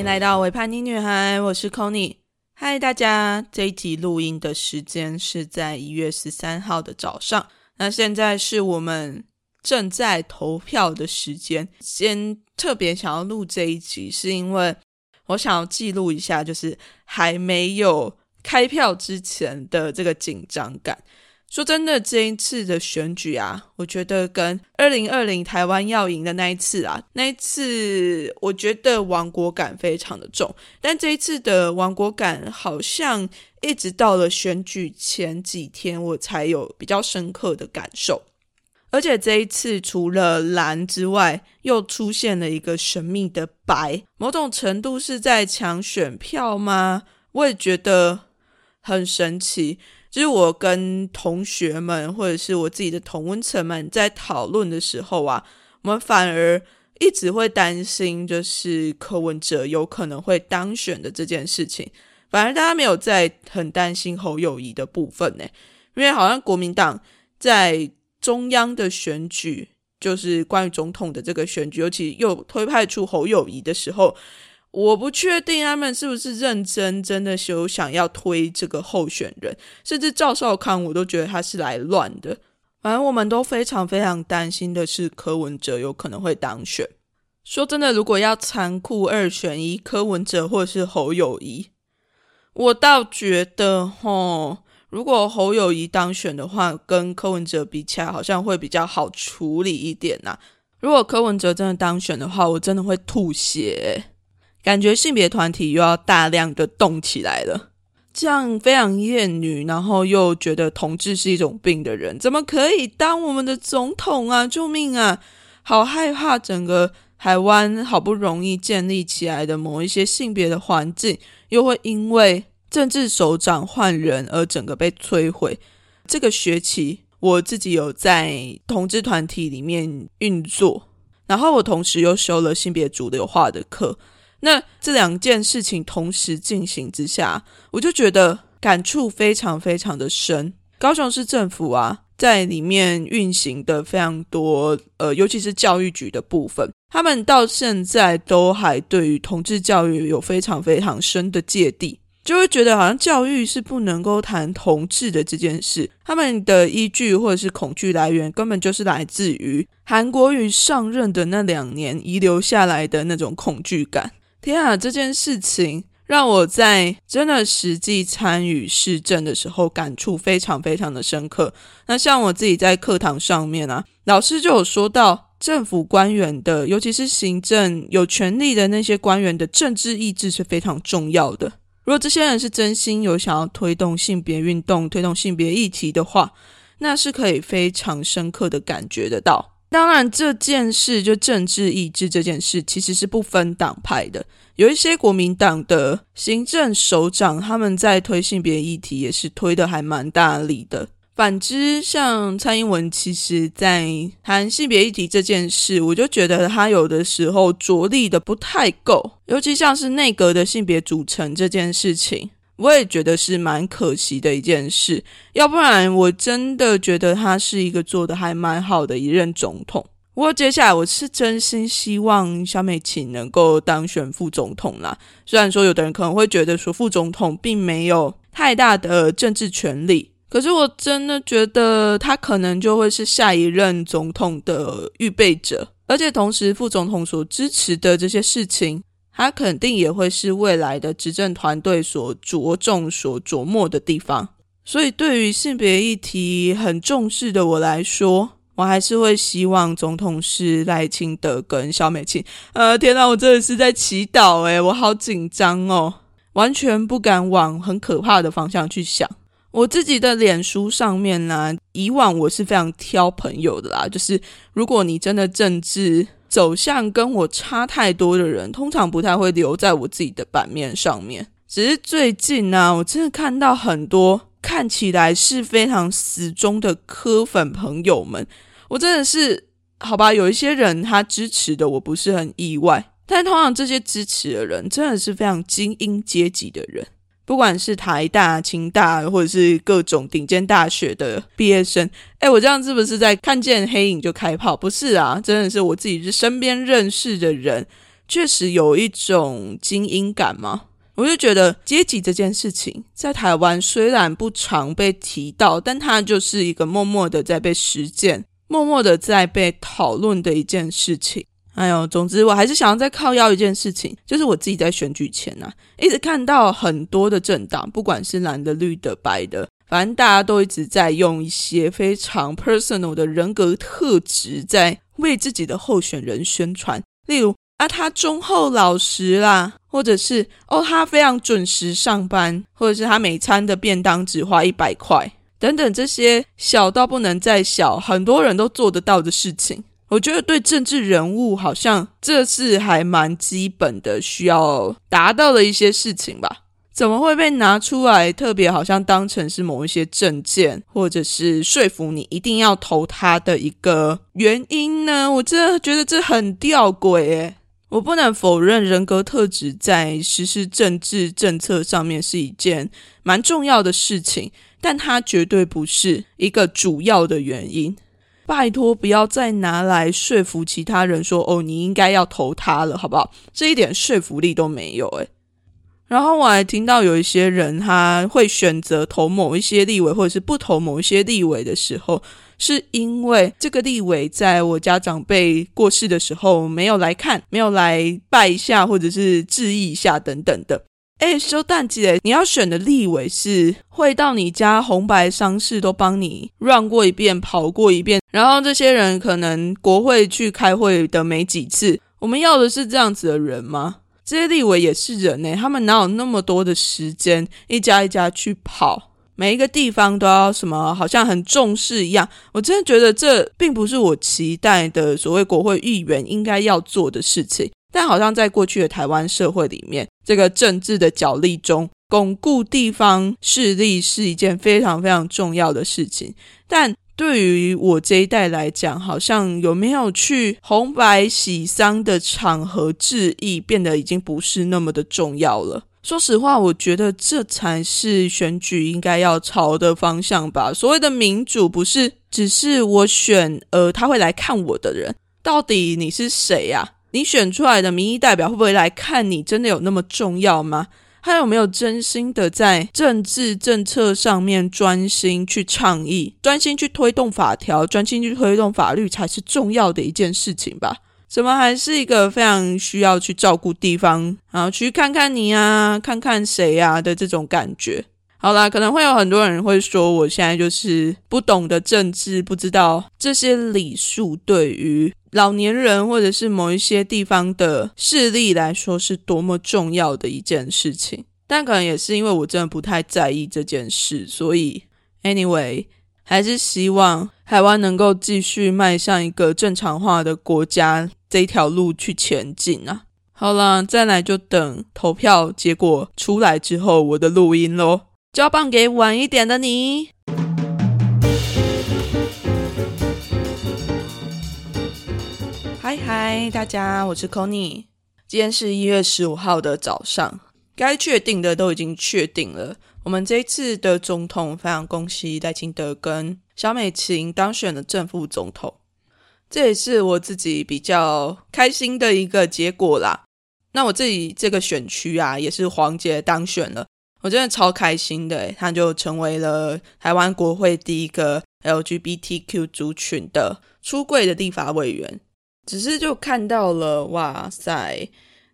迎来到维叛逆女孩，我是 c o n y 嗨，大家，这一集录音的时间是在一月十三号的早上。那现在是我们正在投票的时间。先特别想要录这一集，是因为我想要记录一下，就是还没有开票之前的这个紧张感。说真的，这一次的选举啊，我觉得跟二零二零台湾要赢的那一次啊，那一次我觉得亡国感非常的重。但这一次的亡国感，好像一直到了选举前几天，我才有比较深刻的感受。而且这一次除了蓝之外，又出现了一个神秘的白，某种程度是在抢选票吗？我也觉得很神奇。就是我跟同学们，或者是我自己的同温层们在讨论的时候啊，我们反而一直会担心，就是柯文哲有可能会当选的这件事情。反而大家没有在很担心侯友谊的部分呢，因为好像国民党在中央的选举，就是关于总统的这个选举，尤其又推派出侯友谊的时候。我不确定他们是不是认真，真的有想要推这个候选人，甚至赵少康，我都觉得他是来乱的。反正我们都非常非常担心的是柯文哲有可能会当选。说真的，如果要残酷二选一，柯文哲或是侯友谊，我倒觉得，吼，如果侯友谊当选的话，跟柯文哲比起来，好像会比较好处理一点呐。如果柯文哲真的当选的话，我真的会吐血。感觉性别团体又要大量的动起来了，这样非常厌女，然后又觉得同志是一种病的人，怎么可以当我们的总统啊？救命啊！好害怕，整个台湾好不容易建立起来的某一些性别的环境，又会因为政治首长换人而整个被摧毁。这个学期我自己有在同志团体里面运作，然后我同时又修了性别主流化的课。那这两件事情同时进行之下，我就觉得感触非常非常的深。高雄市政府啊，在里面运行的非常多，呃，尤其是教育局的部分，他们到现在都还对于同志教育有非常非常深的芥蒂，就会觉得好像教育是不能够谈同志的这件事。他们的依据或者是恐惧来源，根本就是来自于韩国瑜上任的那两年遗留下来的那种恐惧感。天啊！这件事情让我在真的实际参与市政的时候，感触非常非常的深刻。那像我自己在课堂上面啊，老师就有说到，政府官员的，尤其是行政有权力的那些官员的政治意志是非常重要的。如果这些人是真心有想要推动性别运动、推动性别议题的话，那是可以非常深刻的感觉得到。当然，这件事就政治意志这件事，其实是不分党派的。有一些国民党的行政首长，他们在推性别议题，也是推的还蛮大力的。反之，像蔡英文，其实在谈性别议题这件事，我就觉得他有的时候着力的不太够，尤其像是内阁的性别组成这件事情。我也觉得是蛮可惜的一件事，要不然我真的觉得他是一个做的还蛮好的一任总统。不过接下来我是真心希望小美琴能够当选副总统啦。虽然说有的人可能会觉得说副总统并没有太大的政治权利，可是我真的觉得他可能就会是下一任总统的预备者，而且同时副总统所支持的这些事情。他肯定也会是未来的执政团队所着重、所琢磨的地方。所以，对于性别议题很重视的我来说，我还是会希望总统是赖清德跟萧美琴。呃，天哪，我真的是在祈祷诶，我好紧张哦，完全不敢往很可怕的方向去想。我自己的脸书上面呢，以往我是非常挑朋友的啦，就是如果你真的政治。走向跟我差太多的人，通常不太会留在我自己的版面上面。只是最近呢，我真的看到很多看起来是非常死忠的科粉朋友们，我真的是好吧。有一些人他支持的，我不是很意外，但通常这些支持的人，真的是非常精英阶级的人。不管是台大、清大，或者是各种顶尖大学的毕业生，哎，我这样是不是在看见黑影就开炮？不是啊，真的是我自己是身边认识的人，确实有一种精英感嘛。我就觉得阶级这件事情在台湾虽然不常被提到，但它就是一个默默的在被实践、默默的在被讨论的一件事情。哎呦，总之我还是想要再靠要一件事情，就是我自己在选举前呐，一直看到很多的政党，不管是蓝的、绿的、白的，反正大家都一直在用一些非常 personal 的人格特质，在为自己的候选人宣传，例如。啊，他忠厚老实啦，或者是哦，他非常准时上班，或者是他每餐的便当只花一百块，等等这些小到不能再小，很多人都做得到的事情。我觉得对政治人物，好像这是还蛮基本的，需要达到的一些事情吧？怎么会被拿出来，特别好像当成是某一些证件，或者是说服你一定要投他的一个原因呢？我真的觉得这很吊诡诶。我不能否认人格特质在实施政治政策上面是一件蛮重要的事情，但它绝对不是一个主要的原因。拜托，不要再拿来说服其他人说：“哦，你应该要投他了，好不好？”这一点说服力都没有。诶然后我还听到有一些人他会选择投某一些立委，或者是不投某一些立委的时候。是因为这个立委在我家长辈过世的时候没有来看，没有来拜一下，或者是致意一下等等的。哎，修蛋姐，你要选的立委是会到你家红白丧事都帮你 run 过一遍，跑过一遍，然后这些人可能国会去开会的没几次。我们要的是这样子的人吗？这些立委也是人呢，他们哪有那么多的时间一家一家去跑？每一个地方都要什么，好像很重视一样。我真的觉得这并不是我期待的所谓国会议员应该要做的事情。但好像在过去的台湾社会里面，这个政治的角力中，巩固地方势力是一件非常非常重要的事情。但对于我这一代来讲，好像有没有去红白喜丧的场合致意，变得已经不是那么的重要了。说实话，我觉得这才是选举应该要朝的方向吧。所谓的民主，不是只是我选，呃，他会来看我的人，到底你是谁呀？你选出来的民意代表会不会来看你？真的有那么重要吗？他有没有真心的在政治政策上面专心去倡议，专心去推动法条，专心去推动法律，才是重要的一件事情吧？怎么还是一个非常需要去照顾地方，然后去看看你啊，看看谁呀的这种感觉？好啦，可能会有很多人会说，我现在就是不懂得政治，不知道这些礼数对于老年人或者是某一些地方的势力来说是多么重要的一件事情。但可能也是因为我真的不太在意这件事，所以 anyway。还是希望台湾能够继续迈向一个正常化的国家这一条路去前进啊！好了，再来就等投票结果出来之后我的录音喽。交棒给晚一点的你。嗨嗨，大家，我是 c o n y 今天是一月十五号的早上，该确定的都已经确定了。我们这一次的总统，非常恭喜赖清德跟小美琴当选了正副总统，这也是我自己比较开心的一个结果啦。那我自己这个选区啊，也是黄杰当选了，我真的超开心的，他就成为了台湾国会第一个 LGBTQ 族群的出柜的立法委员。只是就看到了，哇塞！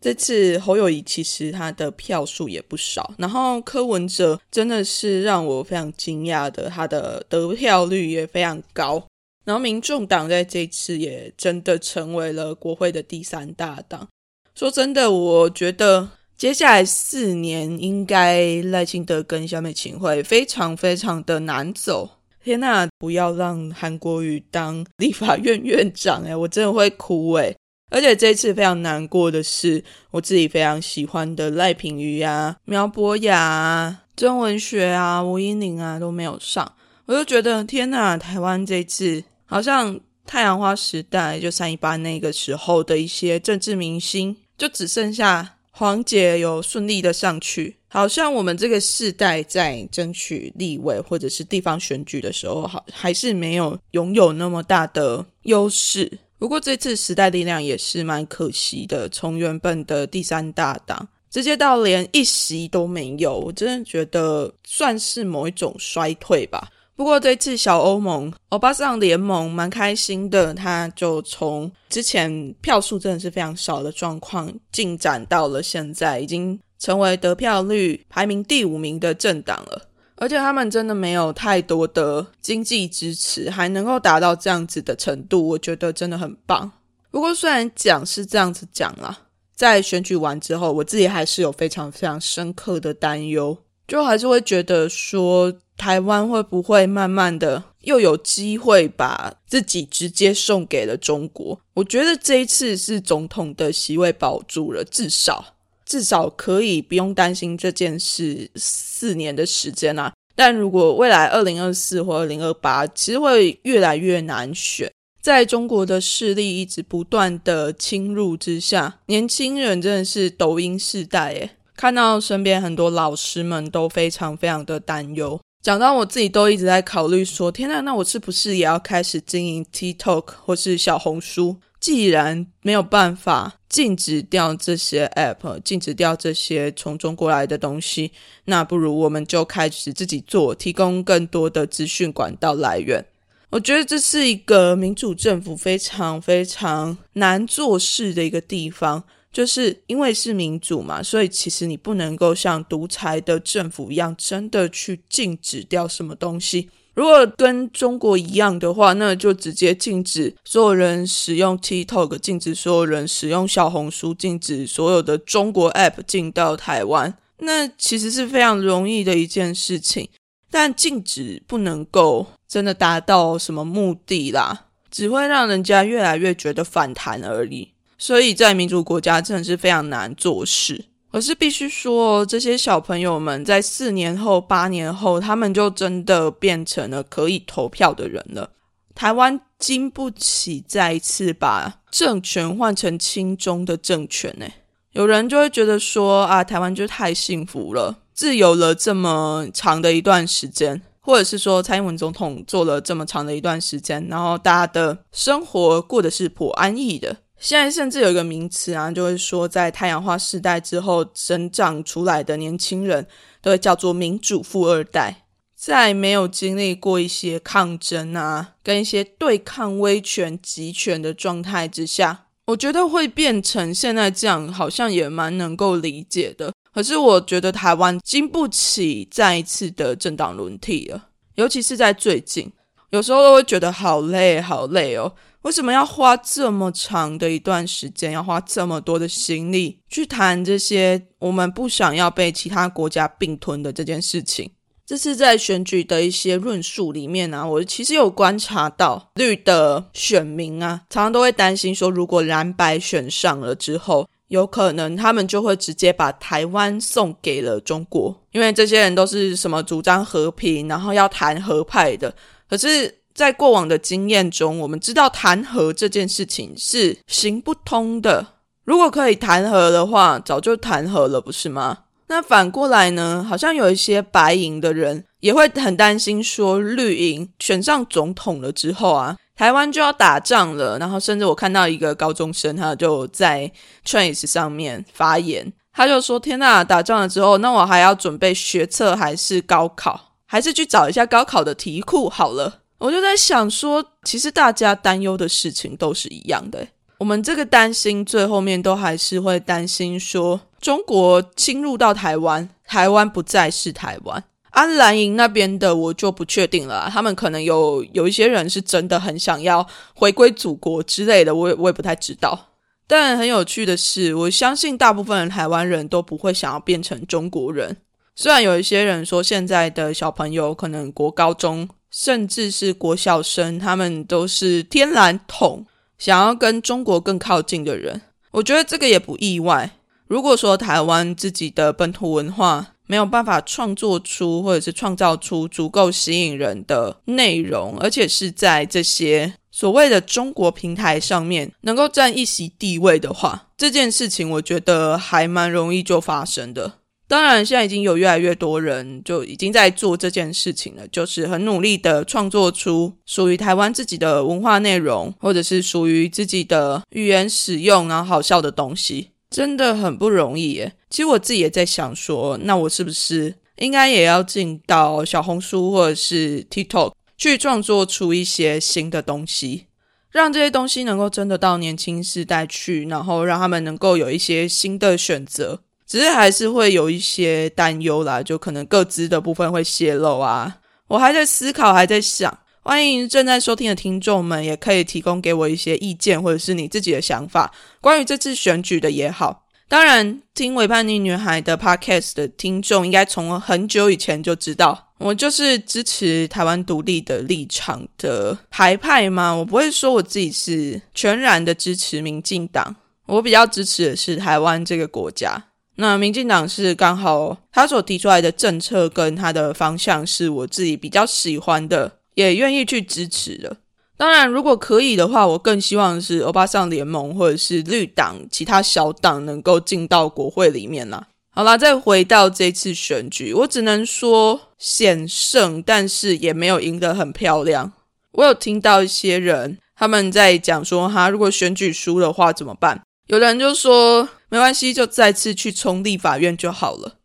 这次侯友谊其实他的票数也不少，然后柯文哲真的是让我非常惊讶的，他的得票率也非常高。然后民众党在这次也真的成为了国会的第三大党。说真的，我觉得接下来四年应该赖清德跟小美琴会非常非常的难走。天呐，不要让韩国瑜当立法院院长哎，我真的会哭哎。而且这次非常难过的是，我自己非常喜欢的赖品妤啊、苗博雅啊、曾文学啊、吴英玲啊都没有上，我就觉得天呐，台湾这次好像太阳花时代就三一八那个时候的一些政治明星，就只剩下黄姐有顺利的上去，好像我们这个世代在争取立委或者是地方选举的时候，好还是没有拥有那么大的优势。不过这次时代力量也是蛮可惜的，从原本的第三大党直接到连一席都没有，我真的觉得算是某一种衰退吧。不过这次小欧盟欧巴桑联盟蛮开心的，他就从之前票数真的是非常少的状况，进展到了现在已经成为得票率排名第五名的政党了。而且他们真的没有太多的经济支持，还能够达到这样子的程度，我觉得真的很棒。不过虽然讲是这样子讲啦，在选举完之后，我自己还是有非常非常深刻的担忧，就还是会觉得说，台湾会不会慢慢的又有机会把自己直接送给了中国？我觉得这一次是总统的席位保住了，至少。至少可以不用担心这件事四年的时间啊。但如果未来二零二四或二零二八，其实会越来越难选。在中国的势力一直不断的侵入之下，年轻人真的是抖音世代诶，看到身边很多老师们都非常非常的担忧。讲到我自己都一直在考虑说，天呐，那我是不是也要开始经营 TikTok 或是小红书？既然没有办法禁止掉这些 App，禁止掉这些从中国来的东西，那不如我们就开始自己做，提供更多的资讯管道来源。我觉得这是一个民主政府非常非常难做事的一个地方，就是因为是民主嘛，所以其实你不能够像独裁的政府一样，真的去禁止掉什么东西。如果跟中国一样的话，那就直接禁止所有人使用 TikTok，禁止所有人使用小红书，禁止所有的中国 App 进到台湾。那其实是非常容易的一件事情，但禁止不能够真的达到什么目的啦，只会让人家越来越觉得反弹而已。所以在民主国家真的是非常难做事。我是必须说，这些小朋友们在四年后、八年后，他们就真的变成了可以投票的人了。台湾经不起再一次把政权换成亲中的政权呢。有人就会觉得说啊，台湾就太幸福了，自由了这么长的一段时间，或者是说蔡英文总统做了这么长的一段时间，然后大家的生活过得是颇安逸的。现在甚至有一个名词啊，就会说，在太阳花世代之后生长出来的年轻人，都会叫做民主富二代。在没有经历过一些抗争啊，跟一些对抗威权集权的状态之下，我觉得会变成现在这样，好像也蛮能够理解的。可是我觉得台湾经不起再一次的政党轮替了，尤其是在最近，有时候都会觉得好累，好累哦。为什么要花这么长的一段时间，要花这么多的心力去谈这些我们不想要被其他国家并吞的这件事情？这是在选举的一些论述里面啊，我其实有观察到绿的选民啊，常常都会担心说，如果蓝白选上了之后，有可能他们就会直接把台湾送给了中国，因为这些人都是什么主张和平，然后要谈和派的，可是。在过往的经验中，我们知道弹劾这件事情是行不通的。如果可以弹劾的话，早就弹劾了，不是吗？那反过来呢？好像有一些白银的人也会很担心，说绿营选上总统了之后啊，台湾就要打仗了。然后甚至我看到一个高中生，他就在 Trace 上面发言，他就说：“天呐，打仗了之后，那我还要准备学测还是高考？还是去找一下高考的题库好了。”我就在想说，其实大家担忧的事情都是一样的。我们这个担心，最后面都还是会担心说，中国侵入到台湾，台湾不再是台湾。安蓝营那边的，我就不确定了。他们可能有有一些人是真的很想要回归祖国之类的，我也我也不太知道。但很有趣的是，我相信大部分的台湾人都不会想要变成中国人。虽然有一些人说，现在的小朋友可能国高中。甚至是国小生，他们都是天然统，想要跟中国更靠近的人。我觉得这个也不意外。如果说台湾自己的本土文化没有办法创作出或者是创造出足够吸引人的内容，而且是在这些所谓的中国平台上面能够占一席地位的话，这件事情我觉得还蛮容易就发生的。当然，现在已经有越来越多人就已经在做这件事情了，就是很努力的创作出属于台湾自己的文化内容，或者是属于自己的语言使用，然后好笑的东西，真的很不容易耶。其实我自己也在想说，那我是不是应该也要进到小红书或者是 TikTok 去创作出一些新的东西，让这些东西能够真的到年轻世代去，然后让他们能够有一些新的选择。只是还是会有一些担忧啦，就可能各自的部分会泄露啊。我还在思考，还在想。欢迎正在收听的听众们，也可以提供给我一些意见，或者是你自己的想法，关于这次选举的也好。当然，听《伪叛逆女孩》的 Podcast 的听众，应该从很久以前就知道，我就是支持台湾独立的立场的台派嘛。我不会说我自己是全然的支持民进党，我比较支持的是台湾这个国家。那民进党是刚好他所提出来的政策跟他的方向是我自己比较喜欢的，也愿意去支持的。当然，如果可以的话，我更希望是欧巴桑联盟或者是绿党其他小党能够进到国会里面啦。好啦，再回到这次选举，我只能说险胜，但是也没有赢得很漂亮。我有听到一些人他们在讲说，哈，如果选举输的话怎么办？有人就说没关系，就再次去冲立法院就好了。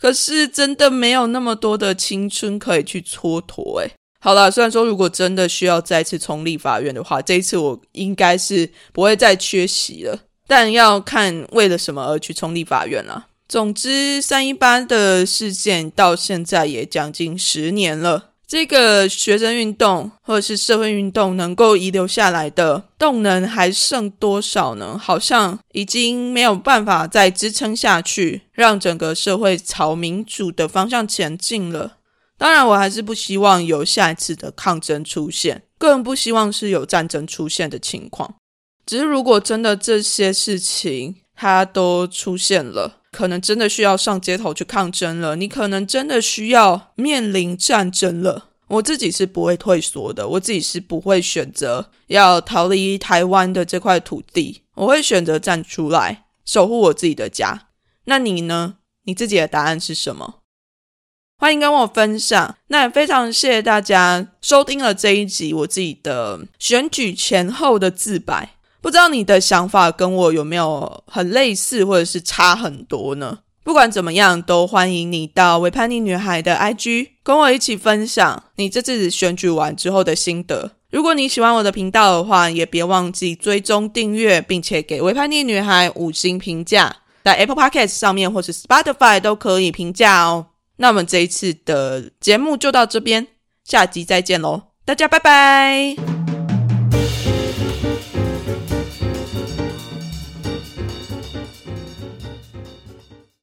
可是真的没有那么多的青春可以去蹉跎。诶好了，虽然说如果真的需要再次冲立法院的话，这一次我应该是不会再缺席了。但要看为了什么而去冲立法院了。总之，三一八的事件到现在也将近十年了。这个学生运动或者是社会运动能够遗留下来的动能还剩多少呢？好像已经没有办法再支撑下去，让整个社会朝民主的方向前进了。当然，我还是不希望有下一次的抗争出现，更不希望是有战争出现的情况。只是如果真的这些事情它都出现了，可能真的需要上街头去抗争了，你可能真的需要面临战争了。我自己是不会退缩的，我自己是不会选择要逃离台湾的这块土地，我会选择站出来守护我自己的家。那你呢？你自己的答案是什么？欢迎跟我分享。那也非常谢谢大家收听了这一集我自己的选举前后的自白。不知道你的想法跟我有没有很类似，或者是差很多呢？不管怎么样，都欢迎你到维叛逆女孩的 IG，跟我一起分享你这次选举完之后的心得。如果你喜欢我的频道的话，也别忘记追踪订阅，并且给维叛逆女孩五星评价，在 Apple Podcast 上面或是 Spotify 都可以评价哦。那我们这一次的节目就到这边，下集再见喽，大家拜拜。